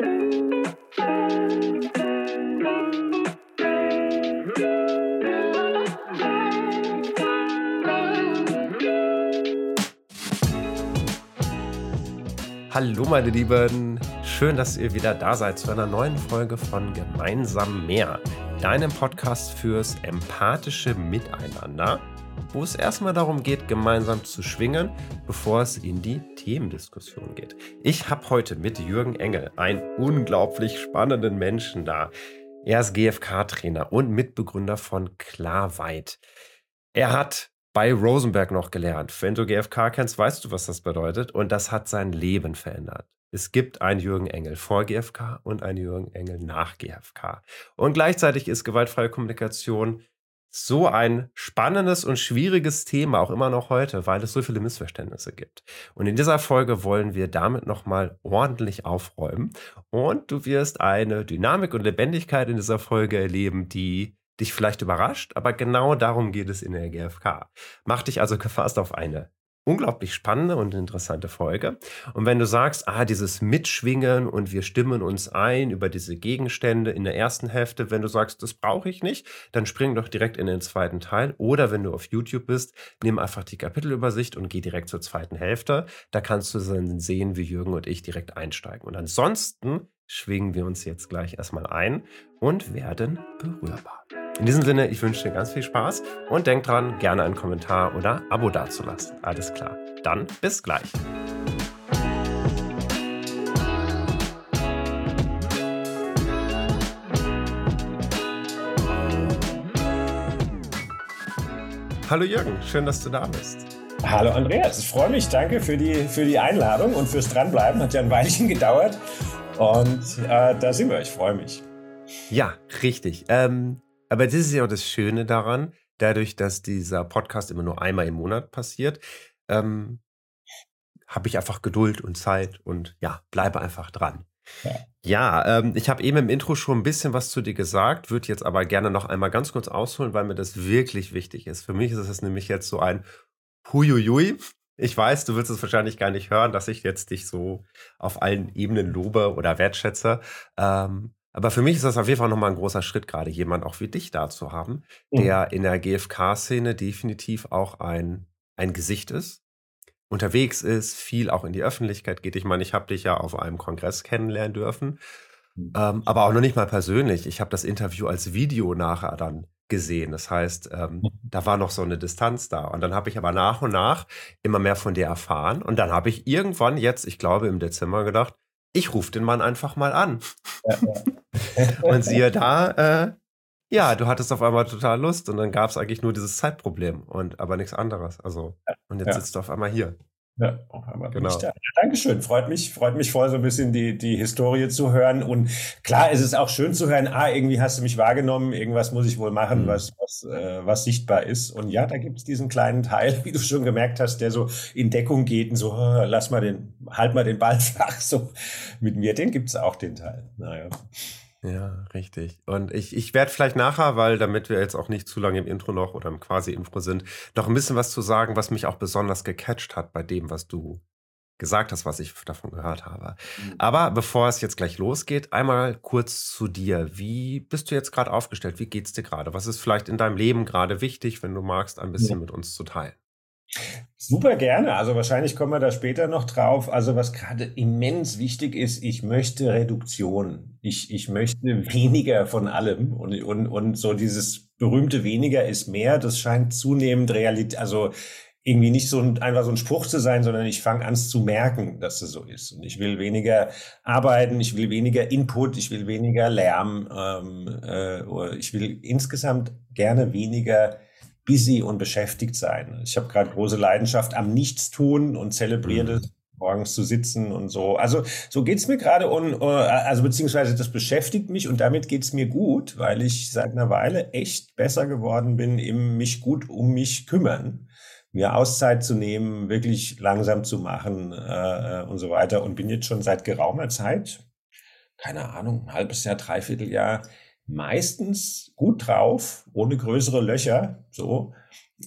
Hallo meine Lieben, schön, dass ihr wieder da seid zu einer neuen Folge von Gemeinsam mehr, deinem Podcast fürs empathische Miteinander, wo es erstmal darum geht, gemeinsam zu schwingen, bevor es in die Themendiskussion geht. Ich habe heute mit Jürgen Engel einen unglaublich spannenden Menschen da. Er ist GFK-Trainer und Mitbegründer von Klarweit. Er hat bei Rosenberg noch gelernt. Wenn du GFK kennst, weißt du, was das bedeutet. Und das hat sein Leben verändert. Es gibt einen Jürgen Engel vor GFK und einen Jürgen Engel nach GFK. Und gleichzeitig ist gewaltfreie Kommunikation so ein spannendes und schwieriges Thema, auch immer noch heute, weil es so viele Missverständnisse gibt. Und in dieser Folge wollen wir damit nochmal ordentlich aufräumen. Und du wirst eine Dynamik und Lebendigkeit in dieser Folge erleben, die dich vielleicht überrascht, aber genau darum geht es in der GfK. Mach dich also gefasst auf eine unglaublich spannende und interessante Folge. Und wenn du sagst, ah, dieses Mitschwingen und wir stimmen uns ein über diese Gegenstände in der ersten Hälfte, wenn du sagst, das brauche ich nicht, dann spring doch direkt in den zweiten Teil. Oder wenn du auf YouTube bist, nimm einfach die Kapitelübersicht und geh direkt zur zweiten Hälfte. Da kannst du dann sehen, wie Jürgen und ich direkt einsteigen. Und ansonsten schwingen wir uns jetzt gleich erstmal ein und werden berührbar. In diesem Sinne, ich wünsche dir ganz viel Spaß und denk dran, gerne einen Kommentar oder Abo dazulassen. Alles klar. Dann bis gleich. Hallo Jürgen, schön, dass du da bist. Hallo Andreas, ich freue mich. Danke für die, für die Einladung und fürs Dranbleiben. Hat ja ein Weilchen gedauert. Und äh, da sind wir. Ich freue mich. Ja, richtig. Ähm, aber das ist ja auch das Schöne daran, dadurch, dass dieser Podcast immer nur einmal im Monat passiert, ähm, habe ich einfach Geduld und Zeit und ja, bleibe einfach dran. Ja, ähm, ich habe eben im Intro schon ein bisschen was zu dir gesagt, würde jetzt aber gerne noch einmal ganz kurz ausholen, weil mir das wirklich wichtig ist. Für mich ist es nämlich jetzt so ein Huiuiui. Ich weiß, du willst es wahrscheinlich gar nicht hören, dass ich jetzt dich so auf allen Ebenen lobe oder wertschätze. Ähm, aber für mich ist das auf jeden Fall nochmal ein großer Schritt, gerade jemand auch wie dich da zu haben, mhm. der in der GfK-Szene definitiv auch ein, ein Gesicht ist, unterwegs ist, viel auch in die Öffentlichkeit geht. Ich meine, ich habe dich ja auf einem Kongress kennenlernen dürfen, mhm. ähm, aber auch noch nicht mal persönlich. Ich habe das Interview als Video nachher dann gesehen. Das heißt, ähm, da war noch so eine Distanz da. Und dann habe ich aber nach und nach immer mehr von dir erfahren. Und dann habe ich irgendwann jetzt, ich glaube im Dezember gedacht, ich rufe den Mann einfach mal an. Ja, ja. und siehe da, äh, ja, du hattest auf einmal total Lust und dann gab es eigentlich nur dieses Zeitproblem und aber nichts anderes. Also, und jetzt sitzt du auf einmal hier. Ja, auf einmal genau. Ja, Dankeschön. Freut mich, freut mich voll, so ein bisschen die, die Historie zu hören. Und klar, es ist auch schön zu hören, ah, irgendwie hast du mich wahrgenommen, irgendwas muss ich wohl machen, mhm. was, was, äh, was sichtbar ist. Und ja, da gibt es diesen kleinen Teil, wie du schon gemerkt hast, der so in Deckung geht und so, oh, lass mal den, halt mal den Ball flach, so mit mir, den gibt es auch, den Teil. Naja. Ja, richtig. Und ich, ich werde vielleicht nachher, weil damit wir jetzt auch nicht zu lange im Intro noch oder im Quasi-Intro sind, noch ein bisschen was zu sagen, was mich auch besonders gecatcht hat bei dem, was du gesagt hast, was ich davon gehört habe. Mhm. Aber bevor es jetzt gleich losgeht, einmal kurz zu dir. Wie bist du jetzt gerade aufgestellt? Wie geht's dir gerade? Was ist vielleicht in deinem Leben gerade wichtig, wenn du magst, ein bisschen ja. mit uns zu teilen? Super gerne. Also wahrscheinlich kommen wir da später noch drauf. Also was gerade immens wichtig ist, ich möchte Reduktion. Ich, ich möchte weniger von allem. Und, und, und so dieses berühmte weniger ist mehr, das scheint zunehmend Realität, also irgendwie nicht so ein, einfach so ein Spruch zu sein, sondern ich fange an zu merken, dass es so ist. Und ich will weniger arbeiten, ich will weniger Input, ich will weniger Lärm, ähm, äh, ich will insgesamt gerne weniger busy und beschäftigt sein. Ich habe gerade große Leidenschaft am Nichtstun und zelebriere mhm. morgens zu sitzen und so. Also so geht's mir gerade und äh, also beziehungsweise das beschäftigt mich und damit geht's mir gut, weil ich seit einer Weile echt besser geworden bin im mich gut um mich kümmern, mir Auszeit zu nehmen, wirklich langsam zu machen äh, und so weiter und bin jetzt schon seit geraumer Zeit, keine Ahnung, ein halbes Jahr, dreiviertel Jahr meistens gut drauf, ohne größere Löcher, so.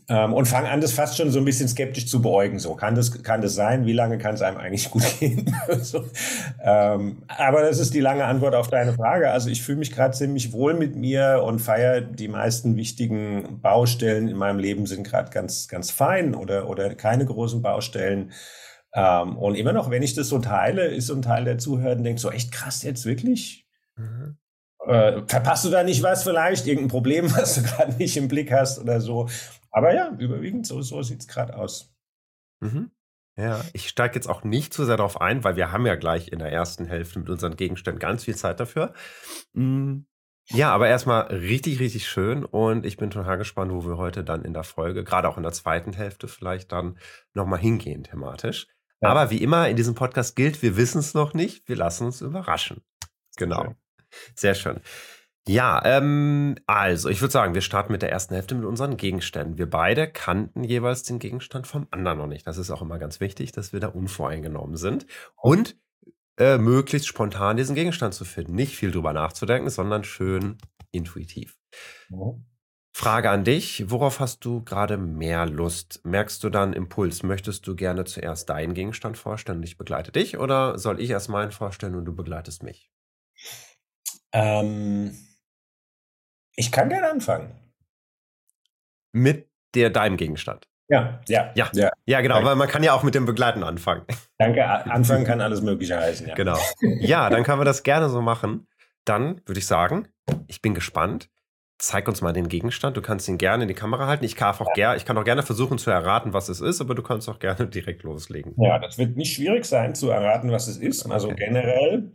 ähm, und fange an, das fast schon so ein bisschen skeptisch zu beäugen. So, kann das, kann das sein? Wie lange kann es einem eigentlich gut gehen? so, ähm, aber das ist die lange Antwort auf deine Frage. Also ich fühle mich gerade ziemlich wohl mit mir und feiere die meisten wichtigen Baustellen in meinem Leben sind gerade ganz, ganz fein oder, oder keine großen Baustellen. Ähm, und immer noch, wenn ich das so teile, ist so ein Teil der Zuhörer denkt so, echt krass jetzt wirklich? Mhm. Äh, verpasst du da nicht was vielleicht? Irgendein Problem, was du gerade nicht im Blick hast oder so? Aber ja, überwiegend so, so sieht es gerade aus. Mhm. Ja, ich steige jetzt auch nicht zu sehr darauf ein, weil wir haben ja gleich in der ersten Hälfte mit unseren Gegenständen ganz viel Zeit dafür. Mhm. Ja, aber erstmal richtig, richtig schön und ich bin total gespannt, wo wir heute dann in der Folge, gerade auch in der zweiten Hälfte vielleicht dann nochmal hingehen thematisch. Ja. Aber wie immer in diesem Podcast gilt, wir wissen es noch nicht, wir lassen uns überraschen. Genau. Sehr schön. Ja, ähm, also ich würde sagen, wir starten mit der ersten Hälfte mit unseren Gegenständen. Wir beide kannten jeweils den Gegenstand vom anderen noch nicht. Das ist auch immer ganz wichtig, dass wir da unvoreingenommen sind und äh, möglichst spontan diesen Gegenstand zu finden. Nicht viel drüber nachzudenken, sondern schön intuitiv. Mhm. Frage an dich, worauf hast du gerade mehr Lust? Merkst du dann Impuls? Möchtest du gerne zuerst deinen Gegenstand vorstellen und ich begleite dich oder soll ich erst meinen vorstellen und du begleitest mich? Ähm, ich kann gerne anfangen. Mit der deinem Gegenstand. Ja, ja, ja, ja, ja genau, Danke. weil man kann ja auch mit dem Begleiten anfangen. Danke, anfangen kann alles Mögliche heißen. Ja. Genau. Ja, dann können wir das gerne so machen. Dann würde ich sagen, ich bin gespannt. Zeig uns mal den Gegenstand. Du kannst ihn gerne in die Kamera halten. Ich kann auch, ger ich kann auch gerne versuchen zu erraten, was es ist, aber du kannst auch gerne direkt loslegen. Ja, das wird nicht schwierig sein zu erraten, was es ist. Also okay. generell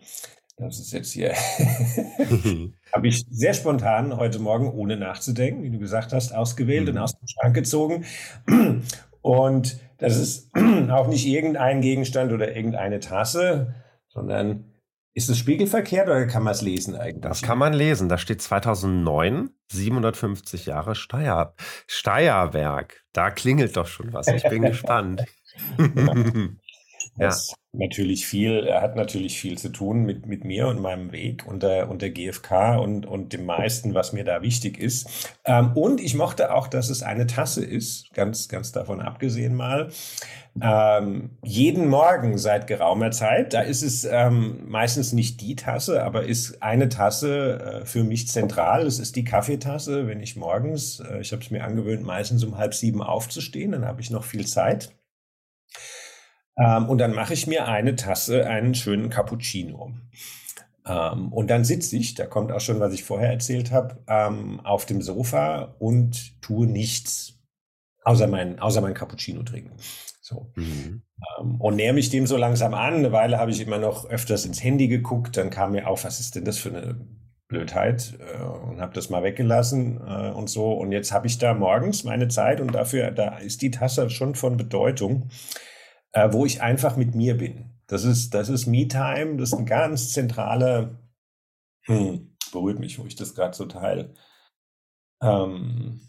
das ist jetzt hier. Habe ich sehr spontan heute Morgen, ohne nachzudenken, wie du gesagt hast, ausgewählt mhm. und aus dem Schrank gezogen. Und das ist auch nicht irgendein Gegenstand oder irgendeine Tasse, sondern ist es spiegelverkehrt oder kann man es lesen eigentlich? Das kann man lesen. Da steht 2009, 750 Jahre Steier, Steierwerk. Da klingelt doch schon was. Ich bin gespannt. Das ja. Natürlich viel, er hat natürlich viel zu tun mit, mit mir und meinem Weg und der, und der GfK und, und dem meisten, was mir da wichtig ist. Ähm, und ich mochte auch, dass es eine Tasse ist, ganz, ganz davon abgesehen mal. Ähm, jeden Morgen seit geraumer Zeit, da ist es ähm, meistens nicht die Tasse, aber ist eine Tasse äh, für mich zentral. Es ist die Kaffeetasse, wenn ich morgens, äh, ich habe es mir angewöhnt, meistens um halb sieben aufzustehen, dann habe ich noch viel Zeit. Ähm, und dann mache ich mir eine Tasse, einen schönen Cappuccino. Ähm, und dann sitze ich, da kommt auch schon, was ich vorher erzählt habe, ähm, auf dem Sofa und tue nichts, außer mein, außer mein Cappuccino trinken. So. Mhm. Ähm, und näher mich dem so langsam an. Eine Weile habe ich immer noch öfters ins Handy geguckt. Dann kam mir auf, was ist denn das für eine Blödheit äh, und habe das mal weggelassen äh, und so. Und jetzt habe ich da morgens meine Zeit und dafür, da ist die Tasse schon von Bedeutung äh, wo ich einfach mit mir bin. Das ist, das ist Me-Time, das ist eine ganz zentrale, hm, berührt mich, wo ich das gerade so teile. Ähm,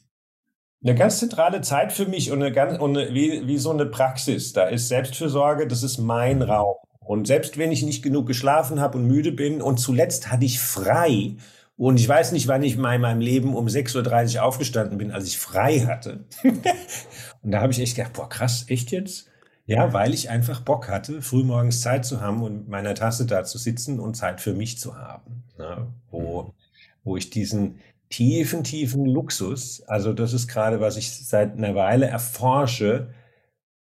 eine ganz zentrale Zeit für mich und, eine ganz, und eine, wie, wie so eine Praxis. Da ist Selbstfürsorge, das ist mein Raum. Und selbst wenn ich nicht genug geschlafen habe und müde bin und zuletzt hatte ich frei, und ich weiß nicht, wann ich mal in meinem Leben um 6.30 Uhr aufgestanden bin, als ich frei hatte. und da habe ich echt gedacht, boah, krass, echt jetzt? Ja, weil ich einfach Bock hatte, frühmorgens Zeit zu haben und mit meiner Tasse da zu sitzen und Zeit für mich zu haben. Ne? Wo, mhm. wo ich diesen tiefen, tiefen Luxus, also das ist gerade, was ich seit einer Weile erforsche,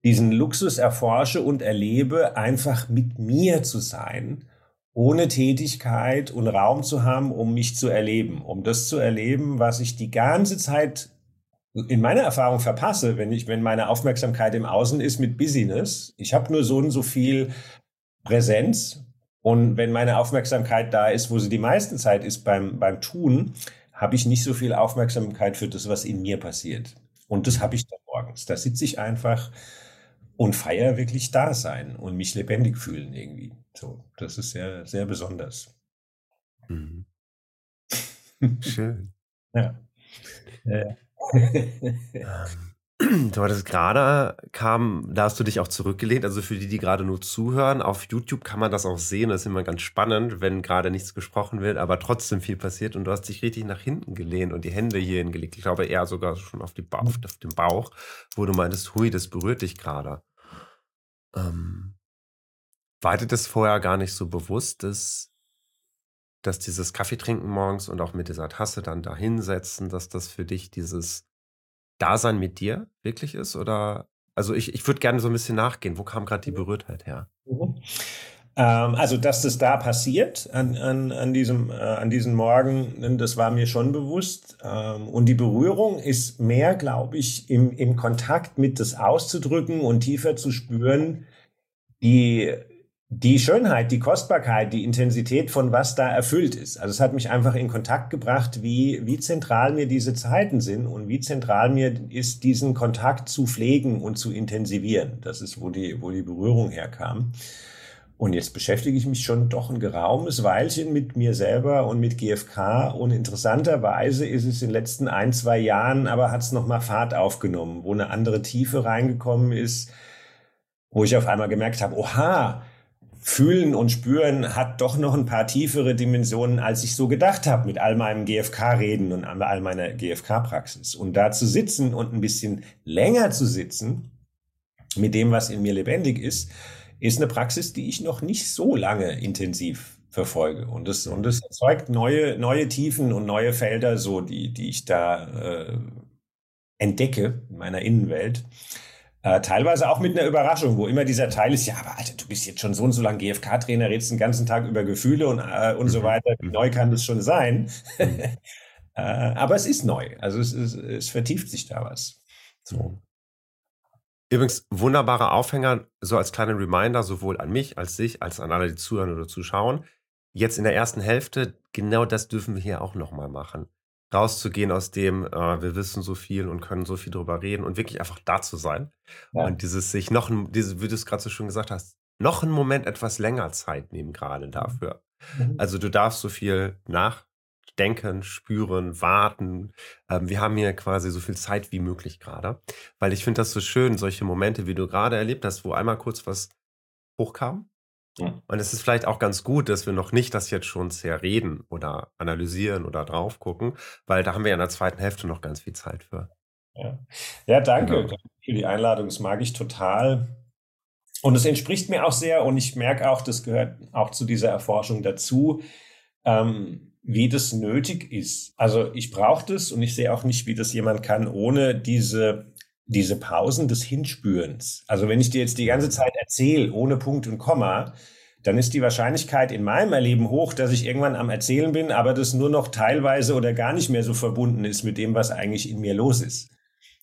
diesen Luxus erforsche und erlebe, einfach mit mir zu sein, ohne Tätigkeit und Raum zu haben, um mich zu erleben, um das zu erleben, was ich die ganze Zeit in meiner Erfahrung verpasse, wenn ich, wenn meine Aufmerksamkeit im Außen ist mit Business. Ich habe nur so und so viel Präsenz. Und wenn meine Aufmerksamkeit da ist, wo sie die meiste Zeit ist beim, beim Tun, habe ich nicht so viel Aufmerksamkeit für das, was in mir passiert. Und das habe ich dann morgens. Da sitze ich einfach und feiere wirklich da sein und mich lebendig fühlen irgendwie. So, das ist sehr, sehr besonders. Mhm. Schön. ja. Ähm, Du hattest gerade kam, da hast du dich auch zurückgelehnt. Also für die, die gerade nur zuhören, auf YouTube kann man das auch sehen. Das ist immer ganz spannend, wenn gerade nichts gesprochen wird, aber trotzdem viel passiert. Und du hast dich richtig nach hinten gelehnt und die Hände hier hingelegt. Ich glaube eher sogar schon auf, ba auf den Bauch, wo du meintest, hui, das berührt dich gerade. Ähm, war dir das vorher gar nicht so bewusst, dass, dass dieses Kaffee trinken morgens und auch mit dieser Tasse dann da hinsetzen, dass das für dich dieses Dasein mit dir wirklich ist? Oder also ich, ich würde gerne so ein bisschen nachgehen. Wo kam gerade die Berührtheit her? Mhm. Ähm, also, dass das da passiert an, an, an, diesem, äh, an diesem Morgen, das war mir schon bewusst. Ähm, und die Berührung ist mehr, glaube ich, im, im Kontakt mit das auszudrücken und tiefer zu spüren, die die Schönheit, die Kostbarkeit, die Intensität von was da erfüllt ist. Also es hat mich einfach in Kontakt gebracht, wie, wie zentral mir diese Zeiten sind und wie zentral mir ist, diesen Kontakt zu pflegen und zu intensivieren. Das ist, wo die, wo die Berührung herkam. Und jetzt beschäftige ich mich schon doch ein geraumes Weilchen mit mir selber und mit GFK. Und interessanterweise ist es in den letzten ein, zwei Jahren, aber hat es nochmal Fahrt aufgenommen, wo eine andere Tiefe reingekommen ist, wo ich auf einmal gemerkt habe, oha, Fühlen und Spüren hat doch noch ein paar tiefere Dimensionen, als ich so gedacht habe, mit all meinem GFK-Reden und all meiner GFK-Praxis. Und da zu sitzen und ein bisschen länger zu sitzen, mit dem, was in mir lebendig ist, ist eine Praxis, die ich noch nicht so lange intensiv verfolge. Und es, und es erzeugt neue, neue Tiefen und neue Felder, so die, die ich da äh, entdecke in meiner Innenwelt. Äh, teilweise auch mit einer Überraschung, wo immer dieser Teil ist, ja, aber Alter, du bist jetzt schon so und so lang GFK-Trainer, redest den ganzen Tag über Gefühle und, äh, und so mhm. weiter. Wie neu kann das schon sein? Mhm. äh, aber es ist neu. Also es, es, es vertieft sich da was. So. Übrigens, wunderbarer Aufhänger, so als kleiner Reminder, sowohl an mich, als sich, als an alle, die zuhören oder zuschauen. Jetzt in der ersten Hälfte, genau das dürfen wir hier auch nochmal machen rauszugehen aus dem, äh, wir wissen so viel und können so viel drüber reden und wirklich einfach da zu sein. Ja. Und dieses sich noch, ein, diese, wie du es gerade so schön gesagt hast, noch einen Moment etwas länger Zeit nehmen gerade dafür. Mhm. Also du darfst so viel nachdenken, spüren, warten. Ähm, wir haben hier quasi so viel Zeit wie möglich gerade, weil ich finde das so schön, solche Momente, wie du gerade erlebt hast, wo einmal kurz was hochkam ja. Und es ist vielleicht auch ganz gut, dass wir noch nicht das jetzt schon zerreden oder analysieren oder drauf gucken, weil da haben wir ja in der zweiten Hälfte noch ganz viel Zeit für. Ja, ja danke genau. für die Einladung. Das mag ich total. Und es entspricht mir auch sehr und ich merke auch, das gehört auch zu dieser Erforschung dazu, ähm, wie das nötig ist. Also ich brauche das und ich sehe auch nicht, wie das jemand kann, ohne diese diese Pausen des Hinspürens. Also wenn ich dir jetzt die ganze Zeit erzähle, ohne Punkt und Komma, dann ist die Wahrscheinlichkeit in meinem Erleben hoch, dass ich irgendwann am Erzählen bin, aber das nur noch teilweise oder gar nicht mehr so verbunden ist mit dem, was eigentlich in mir los ist.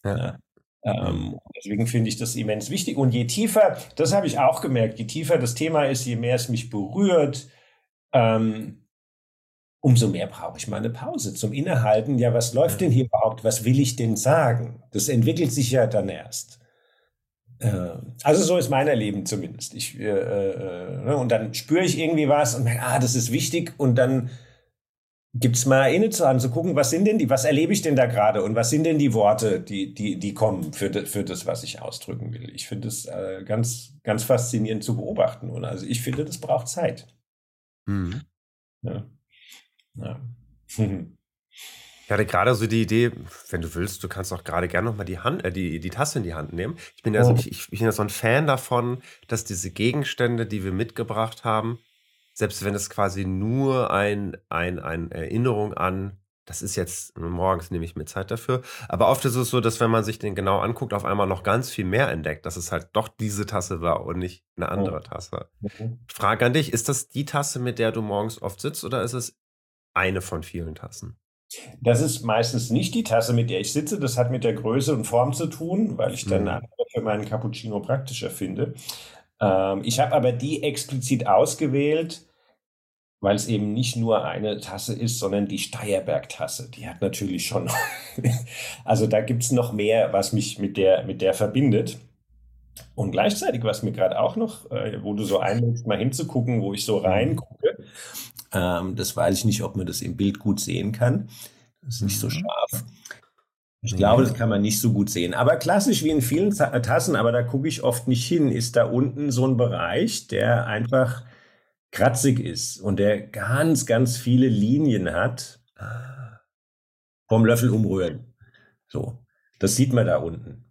Ja. Ähm, deswegen finde ich das immens wichtig. Und je tiefer, das habe ich auch gemerkt, je tiefer das Thema ist, je mehr es mich berührt, ähm, umso mehr brauche ich mal eine Pause zum Innehalten. Ja, was läuft denn hier überhaupt? Was will ich denn sagen? Das entwickelt sich ja dann erst. Äh, also so ist mein Erleben zumindest. Ich, äh, äh, ne, und dann spüre ich irgendwie was und merke, ah, das ist wichtig. Und dann gibt's mal innezuhalten, zu gucken, was sind denn die, was erlebe ich denn da gerade und was sind denn die Worte, die, die, die kommen für, de, für das, was ich ausdrücken will. Ich finde es äh, ganz, ganz faszinierend zu beobachten. Und also ich finde, das braucht Zeit. Mhm. Ja. Ja. Ich hatte gerade so die Idee, wenn du willst, du kannst auch gerade gerne nochmal die Hand, äh, die, die Tasse in die Hand nehmen. Ich bin ja so, oh. ich, ich bin ja so ein Fan davon, dass diese Gegenstände, die wir mitgebracht haben, selbst wenn es quasi nur ein, ein, eine Erinnerung an, das ist jetzt, morgens nehme ich mir Zeit dafür, aber oft ist es so, dass wenn man sich den genau anguckt, auf einmal noch ganz viel mehr entdeckt, dass es halt doch diese Tasse war und nicht eine andere oh. Tasse. Mhm. Frage an dich, ist das die Tasse, mit der du morgens oft sitzt oder ist es eine von vielen Tassen. Das ist meistens nicht die Tasse, mit der ich sitze. Das hat mit der Größe und Form zu tun, weil ich dann mhm. für meinen Cappuccino praktischer finde. Ähm, ich habe aber die explizit ausgewählt, weil es eben nicht nur eine Tasse ist, sondern die Steierberg-Tasse. Die hat natürlich schon, also da gibt es noch mehr, was mich mit der, mit der verbindet. Und gleichzeitig, was mir gerade auch noch, äh, wo du so einlädst, mal hinzugucken, wo ich so mhm. reingucke, ähm, das weiß ich nicht, ob man das im Bild gut sehen kann. Das ist nicht so mhm. scharf. Ich glaube, das kann man nicht so gut sehen. Aber klassisch wie in vielen Tassen, aber da gucke ich oft nicht hin, ist da unten so ein Bereich, der einfach kratzig ist und der ganz, ganz viele Linien hat. Vom Löffel umrühren. So. Das sieht man da unten.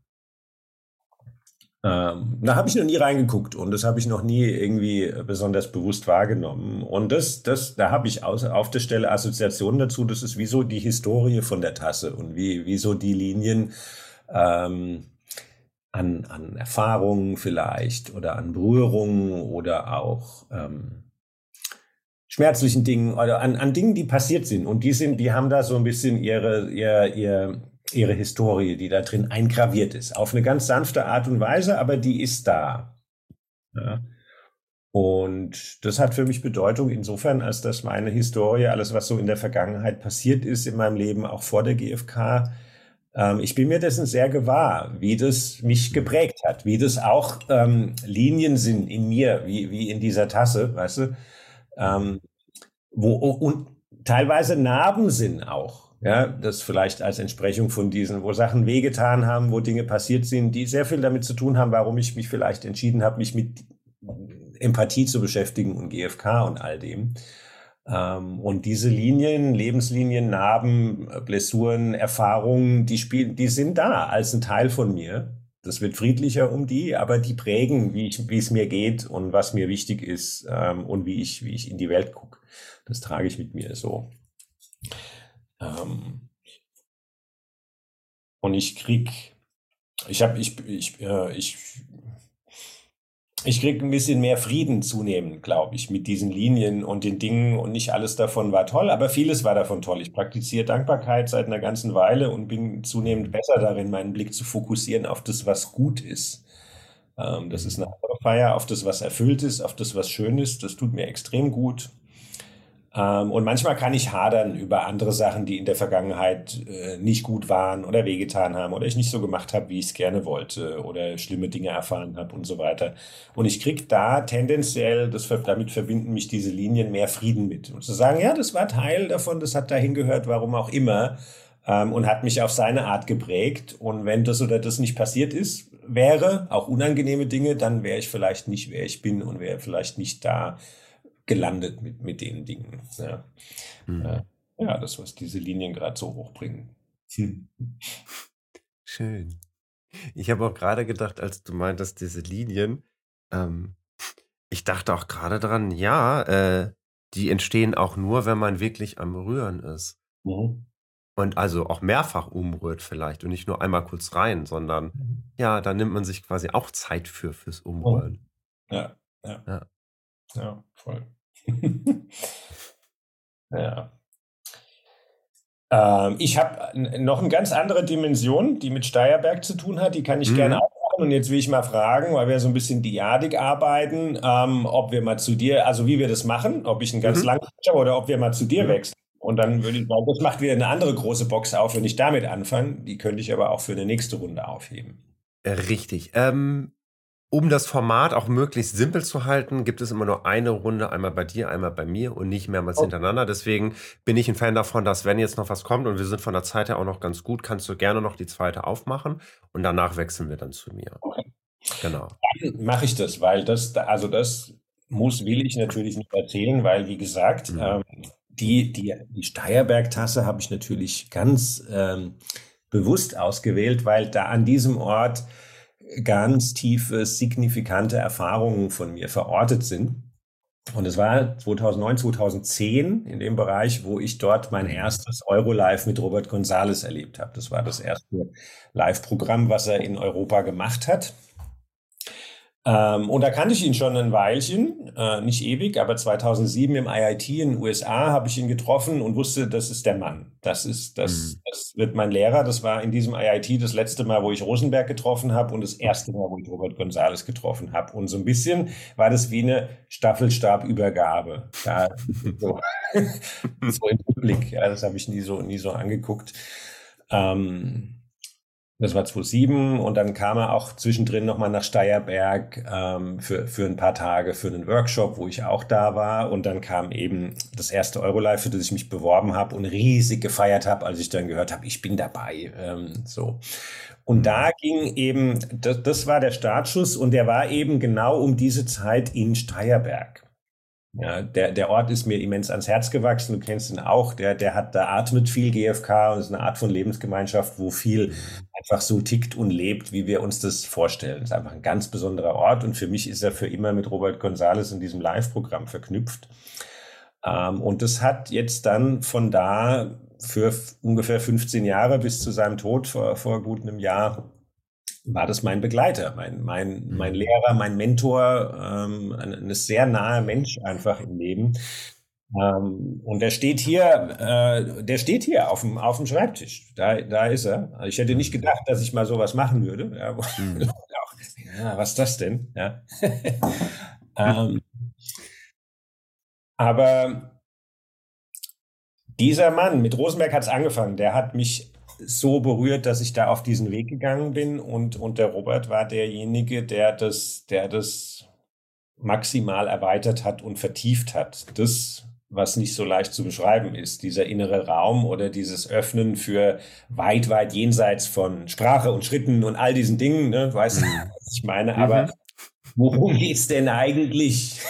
Ähm, da habe ich noch nie reingeguckt und das habe ich noch nie irgendwie besonders bewusst wahrgenommen. Und das, das, da habe ich aus, auf der Stelle Assoziationen dazu. Das ist wie so die Historie von der Tasse und wie, wie so die Linien ähm, an, an Erfahrungen vielleicht oder an Berührungen oder auch ähm, schmerzlichen Dingen oder an, an Dingen, die passiert sind. Und die sind, die haben da so ein bisschen ihre, ihr, ihr, ihre Historie, die da drin eingraviert ist. Auf eine ganz sanfte Art und Weise, aber die ist da. Ja. Und das hat für mich Bedeutung insofern, als dass meine Historie, alles was so in der Vergangenheit passiert ist in meinem Leben, auch vor der GfK, ähm, ich bin mir dessen sehr gewahr, wie das mich geprägt hat, wie das auch ähm, Linien sind in mir, wie, wie in dieser Tasse, weißt du, ähm, wo, und teilweise Narben sind auch. Ja, das vielleicht als Entsprechung von diesen, wo Sachen wehgetan haben, wo Dinge passiert sind, die sehr viel damit zu tun haben, warum ich mich vielleicht entschieden habe, mich mit Empathie zu beschäftigen und GFK und all dem. Ähm, und diese Linien, Lebenslinien, Narben, Blessuren, Erfahrungen, die spielen, die sind da als ein Teil von mir. Das wird friedlicher um die, aber die prägen, wie, ich, wie es mir geht und was mir wichtig ist ähm, und wie ich, wie ich in die Welt gucke. Das trage ich mit mir so. Ähm, und ich krieg, ich habe, ich, ich, äh, ich, ich krieg ein bisschen mehr Frieden zunehmend, glaube ich, mit diesen Linien und den Dingen und nicht alles davon war toll, aber vieles war davon toll. Ich praktiziere Dankbarkeit seit einer ganzen Weile und bin zunehmend besser darin, meinen Blick zu fokussieren auf das, was gut ist. Ähm, das ist eine andere Feier, auf das, was erfüllt ist, auf das, was schön ist. Das tut mir extrem gut. Ähm, und manchmal kann ich hadern über andere Sachen, die in der Vergangenheit äh, nicht gut waren oder wehgetan haben oder ich nicht so gemacht habe, wie ich es gerne wollte oder schlimme Dinge erfahren habe und so weiter. Und ich kriege da tendenziell, das, damit verbinden mich diese Linien, mehr Frieden mit. Und zu sagen, ja, das war Teil davon, das hat dahin gehört, warum auch immer ähm, und hat mich auf seine Art geprägt. Und wenn das oder das nicht passiert ist, wäre, auch unangenehme Dinge, dann wäre ich vielleicht nicht, wer ich bin und wäre vielleicht nicht da, gelandet mit, mit den Dingen. Ja. Mhm. ja, das, was diese Linien gerade so hochbringen. Hm. Schön. Ich habe auch gerade gedacht, als du meintest, diese Linien, ähm, ich dachte auch gerade dran, ja, äh, die entstehen auch nur, wenn man wirklich am Rühren ist. Mhm. Und also auch mehrfach umrührt vielleicht und nicht nur einmal kurz rein, sondern mhm. ja, da nimmt man sich quasi auch Zeit für fürs Umrühren. Ja, ja. Ja, ja voll. ja. Ähm, ich habe noch eine ganz andere Dimension, die mit Steierberg zu tun hat. Die kann ich mhm. gerne aufmachen. Und jetzt will ich mal fragen, weil wir so ein bisschen diadig arbeiten, ähm, ob wir mal zu dir, also wie wir das machen, ob ich einen ganz mhm. langen oder ob wir mal zu dir mhm. wechseln. Und dann würde ich sagen, das macht wieder eine andere große Box auf, wenn ich damit anfange. Die könnte ich aber auch für eine nächste Runde aufheben. Richtig. Ähm, um das Format auch möglichst simpel zu halten, gibt es immer nur eine Runde, einmal bei dir, einmal bei mir und nicht mehrmals oh. hintereinander. Deswegen bin ich ein Fan davon, dass wenn jetzt noch was kommt und wir sind von der Zeit her auch noch ganz gut, kannst du gerne noch die zweite aufmachen und danach wechseln wir dann zu mir. Okay. Genau. Dann mache ich das, weil das, also das muss, will ich natürlich nicht erzählen, weil wie gesagt, mhm. ähm, die, die, die Steierberg-Tasse habe ich natürlich ganz ähm, bewusst ausgewählt, weil da an diesem Ort ganz tiefe, signifikante Erfahrungen von mir verortet sind. Und es war 2009, 2010 in dem Bereich, wo ich dort mein erstes Eurolive mit Robert Gonzales erlebt habe. Das war das erste Live-Programm, was er in Europa gemacht hat. Ähm, und da kannte ich ihn schon ein Weilchen, äh, nicht ewig, aber 2007 im IIT in den USA habe ich ihn getroffen und wusste, das ist der Mann. Das ist, das, mhm. das wird mein Lehrer. Das war in diesem IIT das letzte Mal, wo ich Rosenberg getroffen habe und das erste Mal, wo ich Robert Gonzales getroffen habe. Und so ein bisschen war das wie eine Staffelstabübergabe. Da, so, so im Blick. Ja, das habe ich nie so, nie so angeguckt. Ähm, Das war 2007 und dann kam er auch zwischendrin nochmal nach Steierberg ähm, für, für ein paar Tage für einen Workshop, wo ich auch da war. Und dann kam eben das erste Eurolife, für das ich mich beworben habe und riesig gefeiert habe, als ich dann gehört habe, ich bin dabei. Ähm, so. Und da ging eben, das, das war der Startschuss und der war eben genau um diese Zeit in Steierberg. Ja, der, der Ort ist mir immens ans Herz gewachsen. Du kennst ihn auch. Der, der hat, da atmet viel GFK und ist eine Art von Lebensgemeinschaft, wo viel einfach so tickt und lebt, wie wir uns das vorstellen. ist einfach ein ganz besonderer Ort und für mich ist er für immer mit Robert Gonzales in diesem Live-Programm verknüpft. Ähm, und das hat jetzt dann von da für ungefähr 15 Jahre bis zu seinem Tod vor, vor gut einem Jahr war das mein Begleiter, mein, mein, mein mhm. Lehrer, mein Mentor, ähm, ein, ein sehr naher Mensch einfach im Leben. Ähm, und der steht hier, äh, der steht hier auf dem, auf dem Schreibtisch. Da, da ist er. Ich hätte nicht gedacht, dass ich mal sowas machen würde. Ja, mhm. ja was ist das denn? Ja. ähm, aber dieser Mann, mit Rosenberg hat es angefangen, der hat mich so berührt, dass ich da auf diesen Weg gegangen bin und, und der Robert war derjenige, der das, der das maximal erweitert hat und vertieft hat. Das, was nicht so leicht zu beschreiben ist, dieser innere Raum oder dieses Öffnen für weit, weit jenseits von Sprache und Schritten und all diesen Dingen, ne, weißt du, mhm. was ich meine, aber mhm. worum geht's denn eigentlich?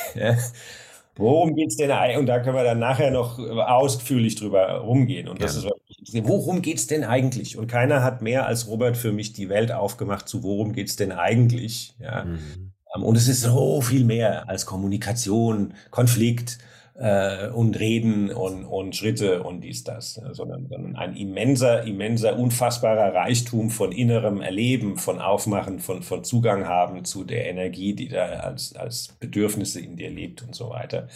Worum geht's denn eigentlich? Und da können wir dann nachher noch ausführlich drüber rumgehen. Und das ja. ist worum geht's denn eigentlich? Und keiner hat mehr als Robert für mich die Welt aufgemacht zu worum geht's denn eigentlich? Ja. Mhm. Ähm, und es ist so viel mehr als Kommunikation, Konflikt, äh, und Reden und, und Schritte und dies, das, ja, sondern, sondern ein immenser, immenser, unfassbarer Reichtum von innerem Erleben, von Aufmachen, von, von Zugang haben zu der Energie, die da als, als Bedürfnisse in dir lebt und so weiter.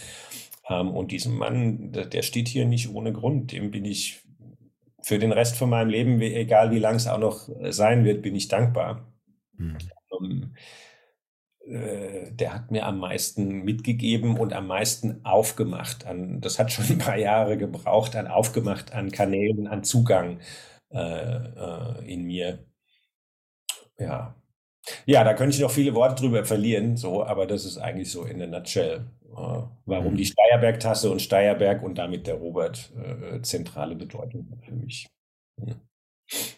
Ähm, und diesem Mann, der steht hier nicht ohne Grund, dem bin ich für den Rest von meinem Leben, egal wie lang es auch noch sein wird, bin ich dankbar. Mhm. Um, ähm, äh, der hat mir am meisten mitgegeben und am meisten aufgemacht. An, das hat schon ein paar Jahre gebraucht, an aufgemacht, an Kanälen, an Zugang äh, äh, in mir. Ja. Ja, da könnte ich noch viele Worte drüber verlieren, so, aber das ist eigentlich so in der Nutshell, äh, warum die mhm. Steierberg-Tasse und Steierberg und damit der Robert äh, zentrale Bedeutung für mich. Ja.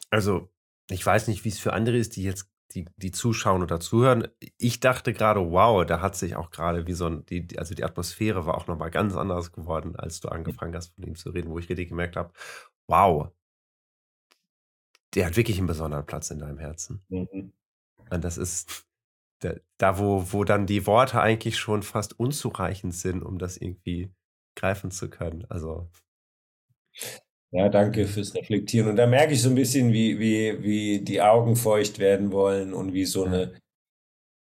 Also, ich weiß nicht, wie es für andere ist, die jetzt die, die zuschauen oder zuhören. Ich dachte gerade, wow, da hat sich auch gerade wie so ein, die, also die Atmosphäre war auch nochmal ganz anders geworden, als du angefangen hast, von ihm zu reden, wo ich richtig gemerkt habe, wow, der hat wirklich einen besonderen Platz in deinem Herzen. Mhm. Und das ist da, wo, wo dann die Worte eigentlich schon fast unzureichend sind, um das irgendwie greifen zu können. Also. Ja, danke fürs Reflektieren. Und da merke ich so ein bisschen, wie, wie, wie die Augen feucht werden wollen und wie so eine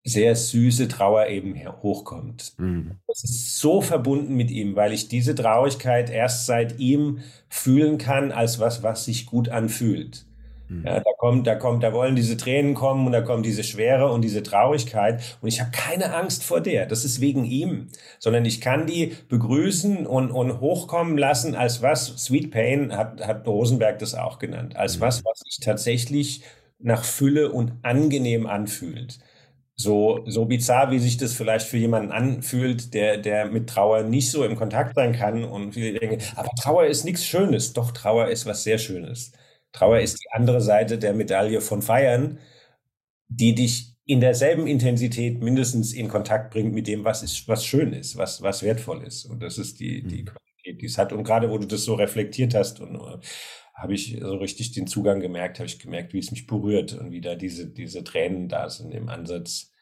sehr süße Trauer eben hochkommt. Mhm. Das ist so verbunden mit ihm, weil ich diese Traurigkeit erst seit ihm fühlen kann, als was, was sich gut anfühlt. Ja, da kommt, da kommt, da wollen diese Tränen kommen und da kommt diese Schwere und diese Traurigkeit und ich habe keine Angst vor der. Das ist wegen ihm, sondern ich kann die begrüßen und, und hochkommen lassen als was. Sweet Pain hat, hat Rosenberg das auch genannt, als mhm. was, was sich tatsächlich nach Fülle und angenehm anfühlt. So, so bizarr, wie sich das vielleicht für jemanden anfühlt, der, der mit Trauer nicht so im Kontakt sein kann und viele denken, aber Trauer ist nichts Schönes. Doch, Trauer ist was sehr Schönes. Trauer ist die andere Seite der Medaille von Feiern, die dich in derselben Intensität mindestens in Kontakt bringt mit dem, was ist, was schön ist, was, was wertvoll ist. Und das ist die, die mhm. Qualität, die es hat. Und gerade wo du das so reflektiert hast und uh, habe ich so richtig den Zugang gemerkt, habe ich gemerkt, wie es mich berührt und wie da diese, diese Tränen da sind im Ansatz.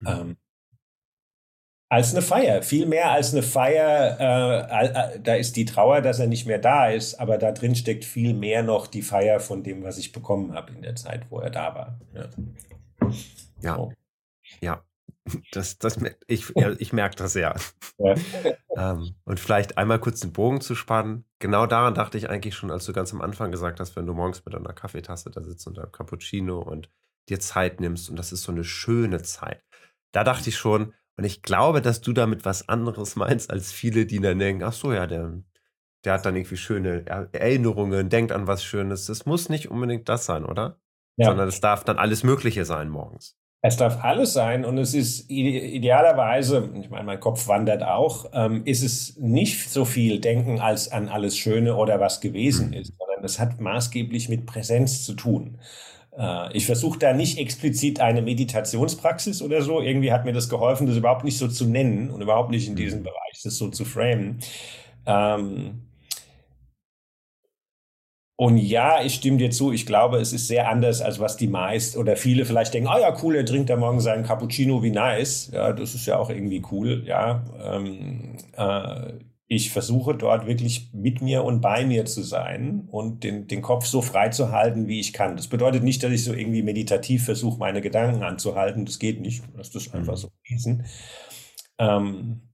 Mhm. Ähm, als eine Feier, viel mehr als eine Feier. Äh, äh, da ist die Trauer, dass er nicht mehr da ist, aber da drin steckt viel mehr noch die Feier von dem, was ich bekommen habe in der Zeit, wo er da war. Ja, ja. So. ja. Das, das, ich, ich merke das ja. ja. ähm, und vielleicht einmal kurz den Bogen zu spannen. Genau daran dachte ich eigentlich schon, als du ganz am Anfang gesagt hast, wenn du morgens mit einer Kaffeetasse da sitzt und einem Cappuccino und dir Zeit nimmst und das ist so eine schöne Zeit. Da dachte ich schon, und ich glaube, dass du damit was anderes meinst, als viele, die dann denken, ach so, ja, der, der hat dann irgendwie schöne Erinnerungen, denkt an was Schönes. Das muss nicht unbedingt das sein, oder? ja. sondern es darf dann alles Mögliche sein morgens. Es darf alles sein und es ist idealerweise, ich meine, mein Kopf wandert auch, ähm, ist es nicht so viel Denken als an alles Schöne oder was gewesen mhm. ist, sondern es hat maßgeblich mit Präsenz zu tun. Äh, ich versuche da nicht explizit eine Meditationspraxis oder so. Irgendwie hat mir das geholfen, das überhaupt nicht so zu nennen und überhaupt nicht in diesem mhm. Bereich das so zu framen. Ähm, und ja, ich stimme dir zu. Ich glaube, es ist sehr anders, als was die meist oder viele vielleicht denken. Ah oh ja, cool, er trinkt da morgen seinen Cappuccino, wie nice. Ja, das ist ja auch irgendwie cool. Ja, ähm, äh, ich versuche dort wirklich mit mir und bei mir zu sein und den, den Kopf so frei zu halten, wie ich kann. Das bedeutet nicht, dass ich so irgendwie meditativ versuche, meine Gedanken anzuhalten. Das geht nicht. Das ist einfach mhm. so gewesen. Ähm,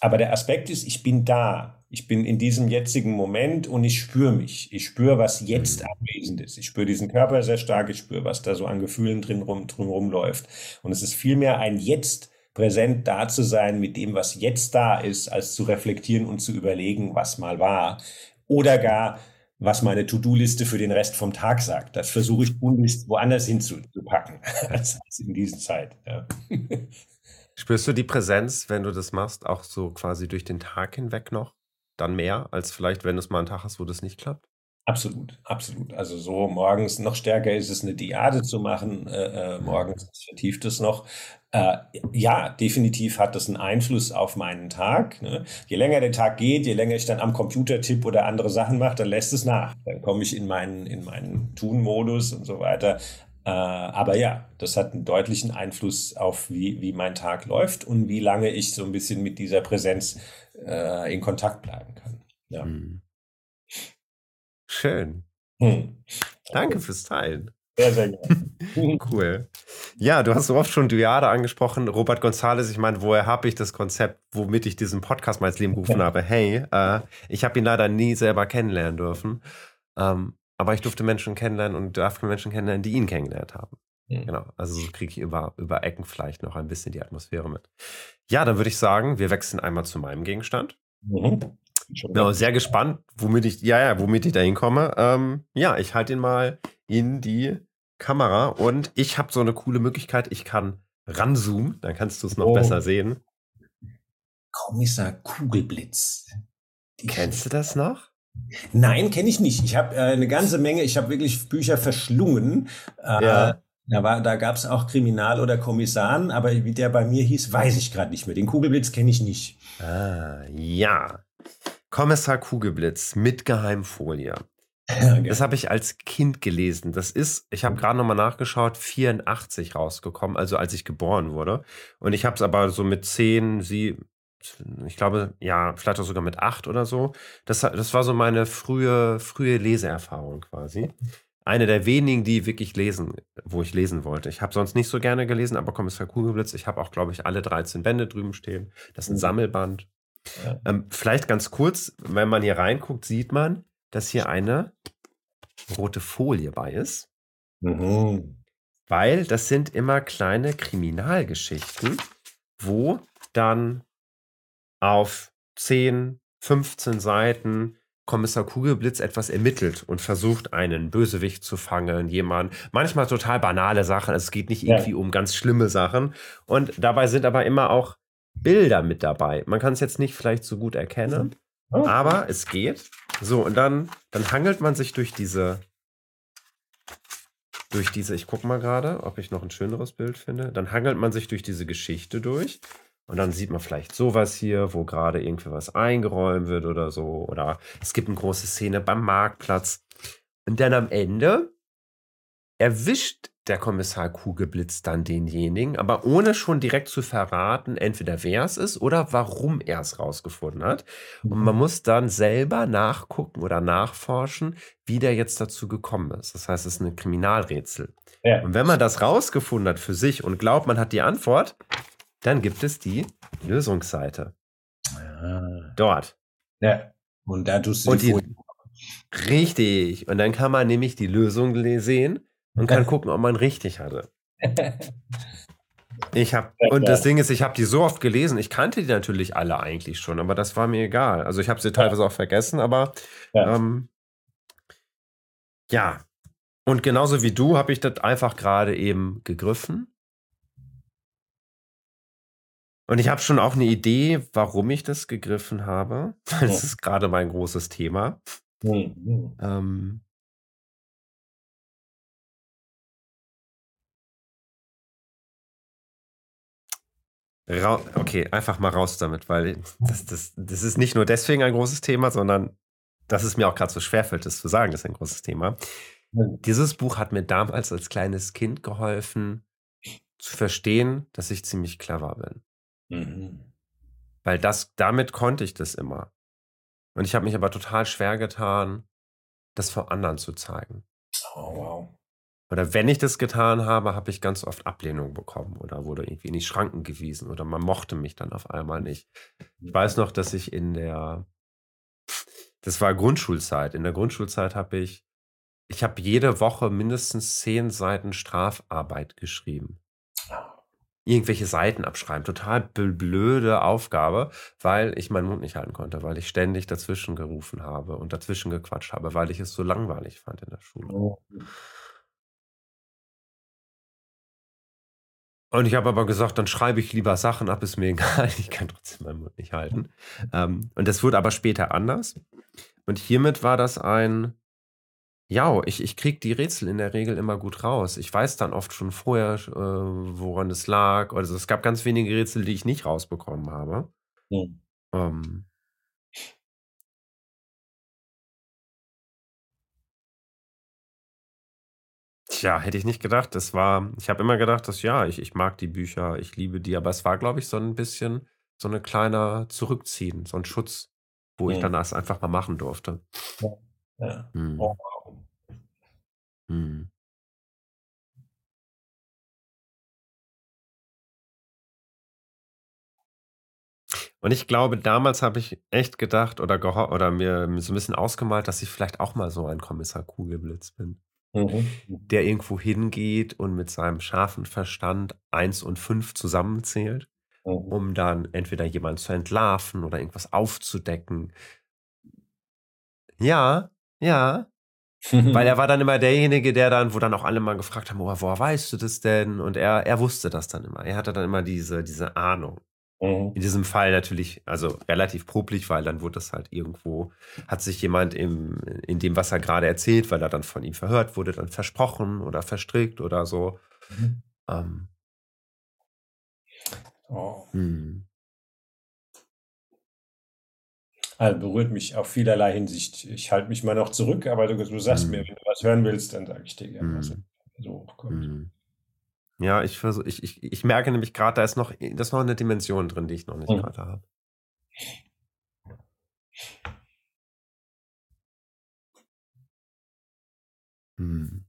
aber der Aspekt ist, ich bin da. Ich bin in diesem jetzigen Moment und ich spüre mich. Ich spüre, was jetzt mhm. anwesend ist. Ich spüre diesen Körper sehr stark. Ich spüre, was da so an Gefühlen drin rum, drin rumläuft. Und es ist vielmehr ein Jetzt präsent da zu sein mit dem, was jetzt da ist, als zu reflektieren und zu überlegen, was mal war. Oder gar, was meine To-Do-Liste für den Rest vom Tag sagt. Das versuche ich tunlichst woanders hinzupacken als, als in dieser Zeit. Ja. Spürst du die Präsenz, wenn du das machst, auch so quasi durch den Tag hinweg noch? Dann mehr, als vielleicht, wenn du es mal einen Tag hast, wo das nicht klappt? Absolut, absolut. Also so morgens noch stärker ist es, eine Diade zu machen. Äh, äh, morgens vertieft es noch. Äh, ja, definitiv hat das einen Einfluss auf meinen Tag. Ne? Je länger der Tag geht, je länger ich dann am Computer tippe oder andere Sachen mache, dann lässt es nach. Dann komme ich in meinen, in meinen Tun-Modus und so weiter. Äh, aber ja, das hat einen deutlichen Einfluss auf, wie, wie mein Tag läuft und wie lange ich so ein bisschen mit dieser Präsenz äh, in Kontakt bleiben kann. Ja. Hm. Schön. Hm. Danke fürs Teilen. Sehr, sehr gerne. cool. Ja, du hast so oft schon Dyade angesprochen. Robert González, ich meine, woher habe ich das Konzept, womit ich diesen Podcast mal ins Leben gerufen habe? Hey, äh, ich habe ihn leider nie selber kennenlernen dürfen. Ähm, aber ich durfte Menschen kennenlernen und darf Menschen kennenlernen, die ihn kennengelernt haben. Mhm. Genau. Also so kriege ich über, über Ecken vielleicht noch ein bisschen die Atmosphäre mit. Ja, dann würde ich sagen, wir wechseln einmal zu meinem Gegenstand. Mhm. Genau, sehr gespannt, womit ich, ja, ja, womit ich da hinkomme. Ähm, ja, ich halte ihn mal in die Kamera und ich habe so eine coole Möglichkeit, ich kann ranzoomen, dann kannst du es noch oh. besser sehen. Kommissar Kugelblitz. Die Kennst du das noch? Nein, kenne ich nicht. Ich habe äh, eine ganze Menge, ich habe wirklich Bücher verschlungen. Äh, ja. Da, da gab es auch Kriminal- oder Kommissaren, aber wie der bei mir hieß, weiß ich gerade nicht mehr. Den Kugelblitz kenne ich nicht. Ah, ja. Kommissar Kugelblitz mit Geheimfolie. Ja, das habe ich als Kind gelesen. Das ist, ich habe gerade nochmal nachgeschaut, 84 rausgekommen, also als ich geboren wurde. Und ich habe es aber so mit 10, sie, ich glaube, ja, vielleicht auch sogar mit 8 oder so. Das, das war so meine frühe, frühe Leseerfahrung quasi. Eine der wenigen, die wirklich lesen, wo ich lesen wollte. Ich habe sonst nicht so gerne gelesen, aber Kommissar Kugelblitz, ich habe auch, glaube ich, alle 13 Bände drüben stehen. Das ist ein mhm. Ähm, vielleicht ganz kurz, wenn man hier reinguckt, sieht man, dass hier eine rote Folie bei ist. Mhm. Weil das sind immer kleine Kriminalgeschichten, wo dann auf 10, 15 Seiten Kommissar Kugelblitz etwas ermittelt und versucht, einen Bösewicht zu fangen, jemand, manchmal total banale Sachen, es geht nicht irgendwie ja. um ganz schlimme Sachen. Und dabei sind aber immer auch Bilder mit dabei. Man kann es jetzt nicht vielleicht so gut erkennen, oh. aber es geht. So, und dann, dann hangelt man sich durch diese, durch diese, ich gucke mal gerade, ob ich noch ein schöneres Bild finde. Dann hangelt man sich durch diese Geschichte durch. Und dann sieht man vielleicht sowas hier, wo gerade irgendwie was eingeräumt wird oder so. Oder es gibt eine große Szene beim Marktplatz. Und dann am Ende erwischt der Kommissar Kugelblitz dann denjenigen, aber ohne schon direkt zu verraten, entweder wer es ist oder warum er es rausgefunden hat. Und man mhm. muss dann selber nachgucken oder nachforschen, wie der jetzt dazu gekommen ist. Das heißt, es ist ein Kriminalrätsel. Ja. Und wenn man das rausgefunden hat für sich und glaubt, man hat die Antwort, dann gibt es die Lösungsseite. Ja. Dort. Ja. Und da tust du und die, Richtig. Und dann kann man nämlich die Lösung sehen und kann gucken, ob man richtig hatte. Ich habe und das Ding ist, ich habe die so oft gelesen. Ich kannte die natürlich alle eigentlich schon, aber das war mir egal. Also ich habe sie teilweise auch vergessen, aber ja. Ähm, ja. Und genauso wie du habe ich das einfach gerade eben gegriffen. Und ich habe schon auch eine Idee, warum ich das gegriffen habe. Das ist gerade mein großes Thema. Mhm. Ähm, okay, einfach mal raus damit, weil das, das, das ist nicht nur deswegen ein großes Thema, sondern dass es mir auch gerade so schwerfällt, das zu sagen, das ist ein großes Thema. Dieses Buch hat mir damals als kleines Kind geholfen, zu verstehen, dass ich ziemlich clever bin. Mhm. Weil das, damit konnte ich das immer. Und ich habe mich aber total schwer getan, das vor anderen zu zeigen. Oh, wow. Oder wenn ich das getan habe, habe ich ganz oft Ablehnung bekommen oder wurde irgendwie in die Schranken gewiesen oder man mochte mich dann auf einmal nicht. Ich weiß noch, dass ich in der, das war Grundschulzeit. In der Grundschulzeit habe ich, ich habe jede Woche mindestens zehn Seiten Strafarbeit geschrieben irgendwelche Seiten abschreiben. Total blöde Aufgabe, weil ich meinen Mund nicht halten konnte, weil ich ständig dazwischen gerufen habe und dazwischen gequatscht habe, weil ich es so langweilig fand in der Schule. Oh. Und ich habe aber gesagt, dann schreibe ich lieber Sachen ab, ist mir egal, ich kann trotzdem meinen Mund nicht halten. Ähm, und das wurde aber später anders. Und hiermit war das ein, ja, ich, ich kriege die Rätsel in der Regel immer gut raus. Ich weiß dann oft schon vorher, äh, woran es lag. Also es gab ganz wenige Rätsel, die ich nicht rausbekommen habe. Mhm. Ähm, Tja, hätte ich nicht gedacht. Das war, ich habe immer gedacht, dass ja, ich, ich mag die Bücher, ich liebe die, aber es war, glaube ich, so ein bisschen so ein kleiner Zurückziehen, so ein Schutz, wo ich dann das einfach mal machen durfte. Ja. Ja. Hm. Oh, Mhm. Und ich glaube, damals habe ich echt gedacht oder oder mir so ein bisschen ausgemalt, dass ich vielleicht auch mal so ein Kommissar Kugelblitz bin. Mhm. Der irgendwo hingeht und mit seinem scharfen Verstand 1 und 5 zusammenzählt, Mhm. um dann entweder jemanden zu entlarven oder irgendwas aufzudecken. Ja, ja. Weil er war dann immer derjenige, der dann, wo dann auch alle mal gefragt haben, oh, woher weißt du das denn? Und er, er wusste das dann immer. Er hatte dann immer diese, diese Ahnung. Mhm. In diesem Fall natürlich, also relativ problich, weil dann wurde das halt irgendwo, hat sich jemand im, in dem, was er gerade erzählt, weil er dann von ihm verhört wurde, dann versprochen oder verstrickt oder so. Mhm. Ähm. Oh. Hm. Also berührt mich auf vielerlei Hinsicht. Ich halte mich mal noch zurück, aber du, du sagst mir, mhm. wenn du was hören willst, dann sage ich dir gerne, was Mhm. so hochkommt. Mhm. Ja, ich versuche, ich, ich, ich merke nämlich gerade, da ist noch, da ist noch eine Dimension drin, die ich noch nicht Mhm. gerade habe. Mhm.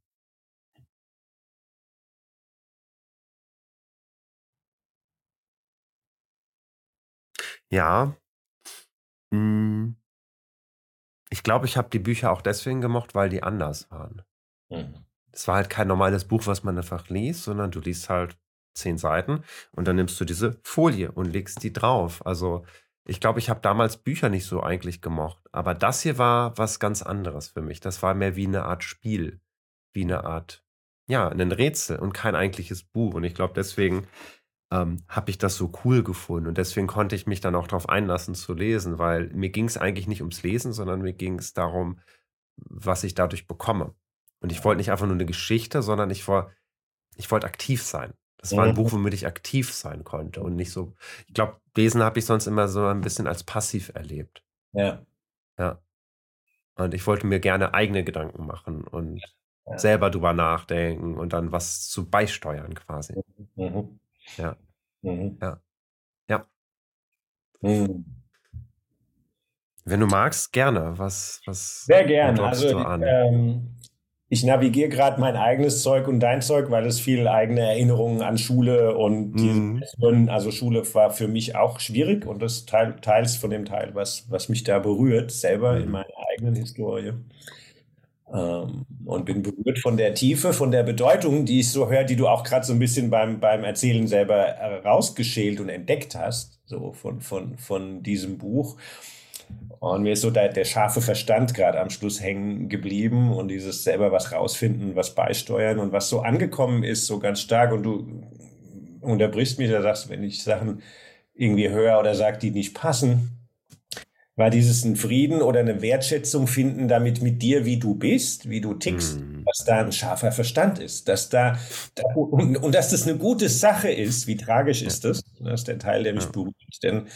Ja. Hm. Ich glaube, ich habe die Bücher auch deswegen gemocht, weil die anders waren. Mhm. Es war halt kein normales Buch, was man einfach liest, sondern du liest halt zehn Seiten und dann nimmst du diese Folie und legst die drauf. Also ich glaube, ich habe damals Bücher nicht so eigentlich gemocht, aber das hier war was ganz anderes für mich. Das war mehr wie eine Art Spiel, wie eine Art, ja, ein Rätsel und kein eigentliches Buch. Und ich glaube, deswegen ähm, habe ich das so cool gefunden. Und deswegen konnte ich mich dann auch darauf einlassen zu lesen, weil mir ging es eigentlich nicht ums Lesen, sondern mir ging es darum, was ich dadurch bekomme. Und ich wollte nicht einfach nur eine Geschichte, sondern ich, war, ich wollte aktiv sein. Das war ein Buch, womit ich aktiv sein konnte und nicht so. Ich glaube, Lesen habe ich sonst immer so ein bisschen als passiv erlebt. Ja. Ja. Und ich wollte mir gerne eigene Gedanken machen und ja. selber drüber nachdenken und dann was zu beisteuern quasi. Mhm. Ja. Mhm. Ja. Ja. Mhm. Wenn du magst, gerne. Was, was Sehr gerne. Also, du an? Ähm, ich navigiere gerade mein eigenes Zeug und dein Zeug, weil es viele eigene Erinnerungen an Schule und mhm. diese also Schule war für mich auch schwierig und das teil, teils von dem Teil, was, was mich da berührt, selber mhm. in meiner eigenen Historie. Ähm, und bin berührt von der Tiefe, von der Bedeutung, die ich so höre, die du auch gerade so ein bisschen beim, beim Erzählen selber rausgeschält und entdeckt hast, so von, von, von diesem Buch. Und mir ist so der, der scharfe Verstand gerade am Schluss hängen geblieben und dieses selber was rausfinden, was beisteuern und was so angekommen ist, so ganz stark. Und du unterbrichst mich, da sagst, wenn ich Sachen irgendwie höre oder sage, die nicht passen, war dieses ein Frieden oder eine Wertschätzung finden damit mit dir, wie du bist, wie du tickst, mhm. dass da ein scharfer Verstand ist, dass da, da und, und, dass das eine gute Sache ist. Wie tragisch ja. ist das? Das ist der Teil, der mich ja. berührt. Denn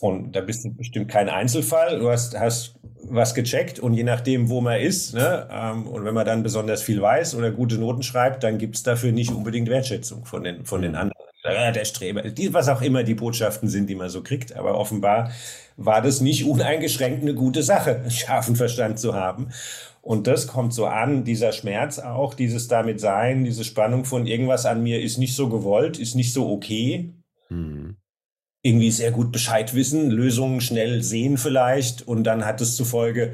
und da bist du bestimmt kein Einzelfall. Du hast, hast was gecheckt und je nachdem, wo man ist, ne, ähm, und wenn man dann besonders viel weiß oder gute Noten schreibt, dann gibt es dafür nicht unbedingt Wertschätzung von den, von den anderen. Ja, der Streber, die, was auch immer die Botschaften sind, die man so kriegt. Aber offenbar war das nicht uneingeschränkt eine gute Sache, scharfen Verstand zu haben. Und das kommt so an, dieser Schmerz auch, dieses damit sein, diese Spannung von irgendwas an mir ist nicht so gewollt, ist nicht so okay. Mhm irgendwie sehr gut Bescheid wissen, Lösungen schnell sehen vielleicht und dann hat es zur Folge,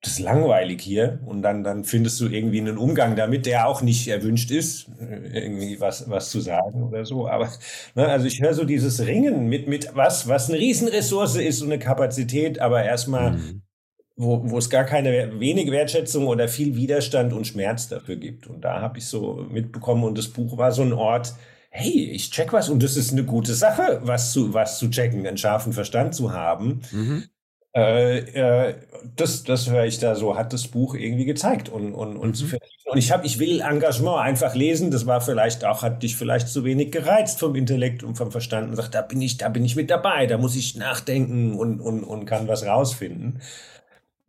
das ist langweilig hier und dann, dann findest du irgendwie einen Umgang damit, der auch nicht erwünscht ist, irgendwie was, was zu sagen oder so. Aber ne, also ich höre so dieses Ringen mit, mit was, was eine Riesenressource ist und eine Kapazität, aber erstmal, mhm. wo, wo es gar keine wenig Wertschätzung oder viel Widerstand und Schmerz dafür gibt. Und da habe ich so mitbekommen und das Buch war so ein Ort, hey, ich check was und das ist eine gute Sache, was zu, was zu checken, einen scharfen Verstand zu haben. Mhm. Äh, äh, das, das höre ich da so, hat das Buch irgendwie gezeigt. Und, und, und, mhm. und ich habe, ich will Engagement einfach lesen. Das war vielleicht auch, hat dich vielleicht zu wenig gereizt vom Intellekt und vom Verstand und sagt, da bin ich, da bin ich mit dabei, da muss ich nachdenken und, und, und kann was rausfinden.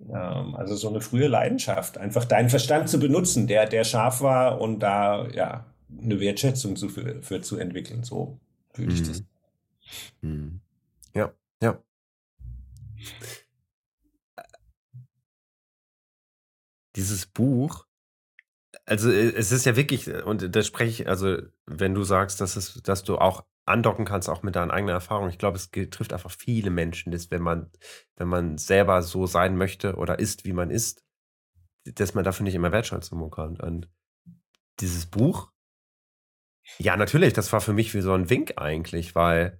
Ähm, also so eine frühe Leidenschaft, einfach deinen Verstand zu benutzen, der, der scharf war und da, ja, eine Wertschätzung zu, für, für zu entwickeln. So würde ich das. Mhm. mhm. Ja, ja. Dieses Buch, also äh, es ist ja wirklich, und da spreche ich, also wenn du sagst, dass, es, dass du auch andocken kannst, auch mit deinen eigenen Erfahrungen, ich glaube, es trifft einfach viele Menschen, dass wenn man, wenn man selber so sein möchte oder ist, wie man ist, dass man dafür nicht immer Wertschätzung bekommt. Und dieses Buch ja, natürlich, das war für mich wie so ein Wink eigentlich, weil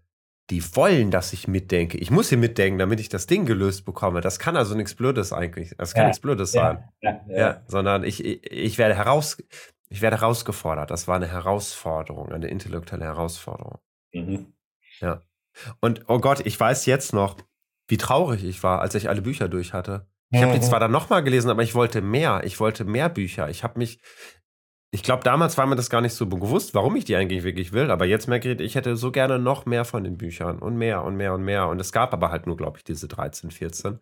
die wollen, dass ich mitdenke. Ich muss hier mitdenken, damit ich das Ding gelöst bekomme. Das kann also nichts Blödes eigentlich. Das kann ja, nichts Blödes ja, sein. Ja, ja, sondern ich, ich, ich, werde heraus, ich werde herausgefordert. Das war eine Herausforderung, eine intellektuelle Herausforderung. Mhm. Ja. Und oh Gott, ich weiß jetzt noch, wie traurig ich war, als ich alle Bücher durch hatte. Ich habe die mhm. zwar dann nochmal gelesen, aber ich wollte mehr. Ich wollte mehr Bücher. Ich habe mich, ich glaube, damals war mir das gar nicht so bewusst, warum ich die eigentlich wirklich will. Aber jetzt merke ich, ich hätte so gerne noch mehr von den Büchern und mehr und mehr und mehr. Und es gab aber halt nur, glaube ich, diese 13, 14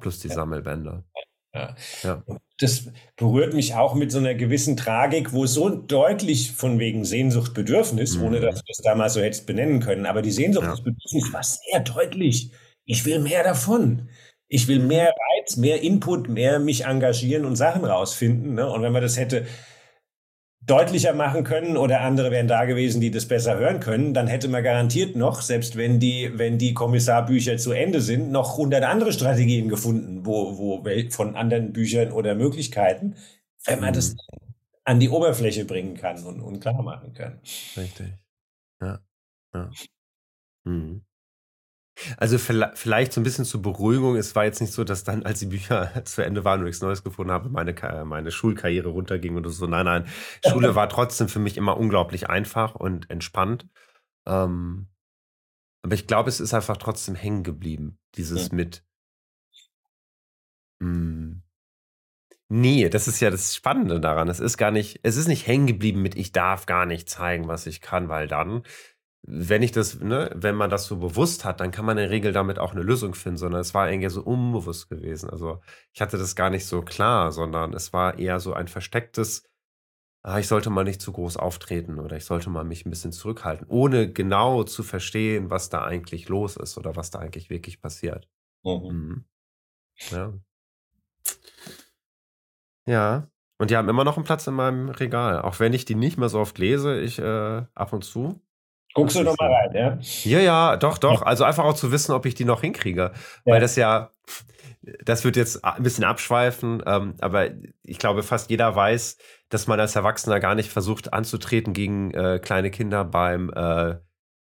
plus die Sammelbände. Ja. ja. Das berührt mich auch mit so einer gewissen Tragik, wo so deutlich von wegen Sehnsuchtbedürfnis, mhm. ohne dass du das damals so hättest benennen können, aber die Sehnsuchtbedürfnis ja. war sehr deutlich. Ich will mehr davon. Ich will mehr Reiz, mehr Input, mehr mich engagieren und Sachen rausfinden. Ne? Und wenn man das hätte deutlicher machen können oder andere wären da gewesen, die das besser hören können, dann hätte man garantiert noch, selbst wenn die, wenn die Kommissarbücher zu Ende sind, noch hundert andere Strategien gefunden, wo, wo von anderen Büchern oder Möglichkeiten, wenn man das mhm. an die Oberfläche bringen kann und, und klar machen kann. Richtig. Ja. ja. Mhm. Also vielleicht so ein bisschen zur Beruhigung. Es war jetzt nicht so, dass dann, als die Bücher zu Ende waren und ich Neues gefunden habe, meine, meine Schulkarriere runterging oder so. Nein, nein. Schule war trotzdem für mich immer unglaublich einfach und entspannt. Ähm, aber ich glaube, es ist einfach trotzdem hängen geblieben. Dieses ja. mit. Mh, hm, nee, das ist ja das Spannende daran. Es ist gar nicht, es ist nicht hängen geblieben mit, ich darf gar nicht zeigen, was ich kann, weil dann wenn ich das, ne, wenn man das so bewusst hat, dann kann man in der Regel damit auch eine Lösung finden, sondern es war irgendwie so unbewusst gewesen. Also ich hatte das gar nicht so klar, sondern es war eher so ein verstecktes, ah, ich sollte mal nicht zu groß auftreten oder ich sollte mal mich ein bisschen zurückhalten, ohne genau zu verstehen, was da eigentlich los ist oder was da eigentlich wirklich passiert. Mhm. Mhm. Ja. Ja. Und die haben immer noch einen Platz in meinem Regal. Auch wenn ich die nicht mehr so oft lese, ich äh, ab und zu. Guckst du nochmal rein, ja? Ja, ja, doch, doch. Also einfach auch zu wissen, ob ich die noch hinkriege. Ja. Weil das ja, das wird jetzt ein bisschen abschweifen, ähm, aber ich glaube, fast jeder weiß, dass man als Erwachsener gar nicht versucht anzutreten gegen äh, kleine Kinder beim, äh,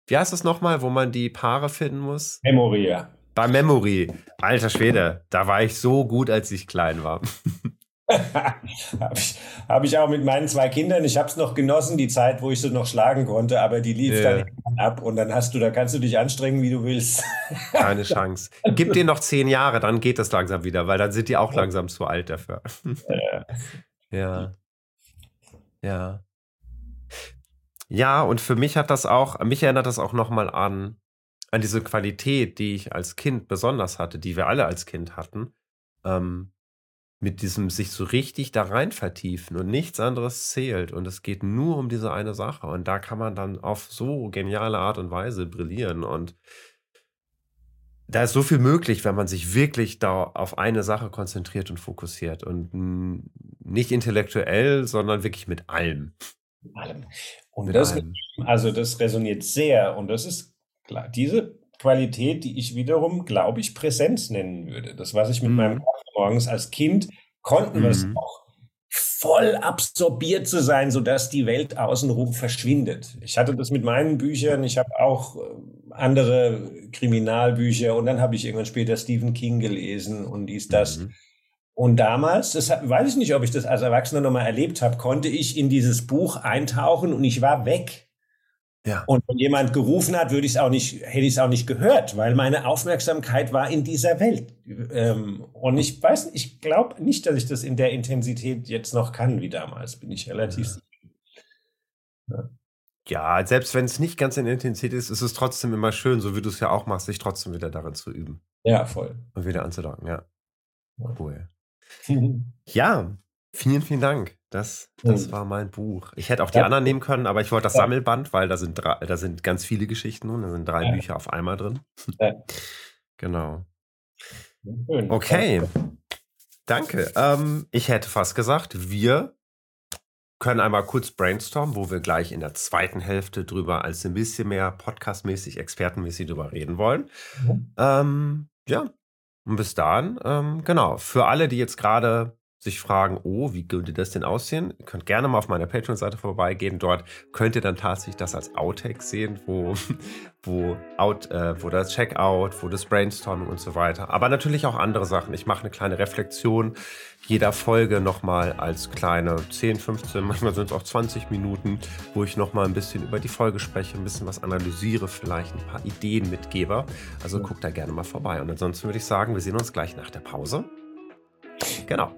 wie heißt das nochmal, wo man die Paare finden muss? Memoria. Bei Memory, alter Schwede, da war ich so gut, als ich klein war. habe ich, hab ich auch mit meinen zwei Kindern. Ich habe es noch genossen, die Zeit, wo ich sie noch schlagen konnte, aber die lief yeah. dann ab und dann hast du, da kannst du dich anstrengen, wie du willst. Keine Chance. Gib dir noch zehn Jahre, dann geht das langsam wieder, weil dann sind die auch langsam zu alt dafür. Ja. ja. Ja. Und für mich hat das auch, mich erinnert das auch nochmal an, an diese Qualität, die ich als Kind besonders hatte, die wir alle als Kind hatten. Ähm, mit diesem sich so richtig da rein vertiefen und nichts anderes zählt und es geht nur um diese eine Sache und da kann man dann auf so geniale Art und Weise brillieren und da ist so viel möglich, wenn man sich wirklich da auf eine Sache konzentriert und fokussiert und nicht intellektuell, sondern wirklich mit allem. Mit allem. Und mit das, allem. also das resoniert sehr und das ist klar, diese Qualität, die ich wiederum, glaube ich, Präsenz nennen würde. Das, was ich mit mhm. meinem morgens als Kind konnten mhm. wir es auch voll absorbiert zu sein, sodass die Welt außenrum verschwindet. Ich hatte das mit meinen Büchern, ich habe auch äh, andere Kriminalbücher und dann habe ich irgendwann später Stephen King gelesen und dies, das. Mhm. Und damals, das weiß ich nicht, ob ich das als Erwachsener nochmal erlebt habe, konnte ich in dieses Buch eintauchen und ich war weg. Ja. Und wenn jemand gerufen hat, würde ich es auch nicht, hätte ich es auch nicht gehört, weil meine Aufmerksamkeit war in dieser Welt. Ähm, und ich weiß, ich glaube nicht, dass ich das in der Intensität jetzt noch kann wie damals, bin ich relativ ja. sicher. Ja. Ja, selbst wenn es nicht ganz in Intensität ist, ist es trotzdem immer schön, so wie du es ja auch machst, sich trotzdem wieder darin zu üben. Ja, voll. Und wieder anzudocken, ja. Cool. ja, vielen, vielen Dank. Das, das mhm. war mein Buch. Ich hätte auch die ja. anderen nehmen können, aber ich wollte das ja. Sammelband, weil da sind, drei, da sind ganz viele Geschichten drin. Da sind drei ja. Bücher auf einmal drin. genau. Okay. Danke. Ähm, ich hätte fast gesagt, wir können einmal kurz brainstormen, wo wir gleich in der zweiten Hälfte drüber als ein bisschen mehr podcastmäßig, expertenmäßig drüber reden wollen. Mhm. Ähm, ja, und bis dahin, ähm, genau, für alle, die jetzt gerade sich fragen, oh, wie könnte das denn aussehen? Ihr könnt gerne mal auf meiner Patreon-Seite vorbeigehen. Dort könnt ihr dann tatsächlich das als Outtake sehen, wo, wo, out, äh, wo das Checkout, wo das Brainstorming und so weiter. Aber natürlich auch andere Sachen. Ich mache eine kleine Reflexion jeder Folge nochmal als kleine 10, 15, manchmal sind es auch 20 Minuten, wo ich nochmal ein bisschen über die Folge spreche, ein bisschen was analysiere, vielleicht ein paar Ideen mitgebe. Also guckt da gerne mal vorbei. Und ansonsten würde ich sagen, wir sehen uns gleich nach der Pause. Genau.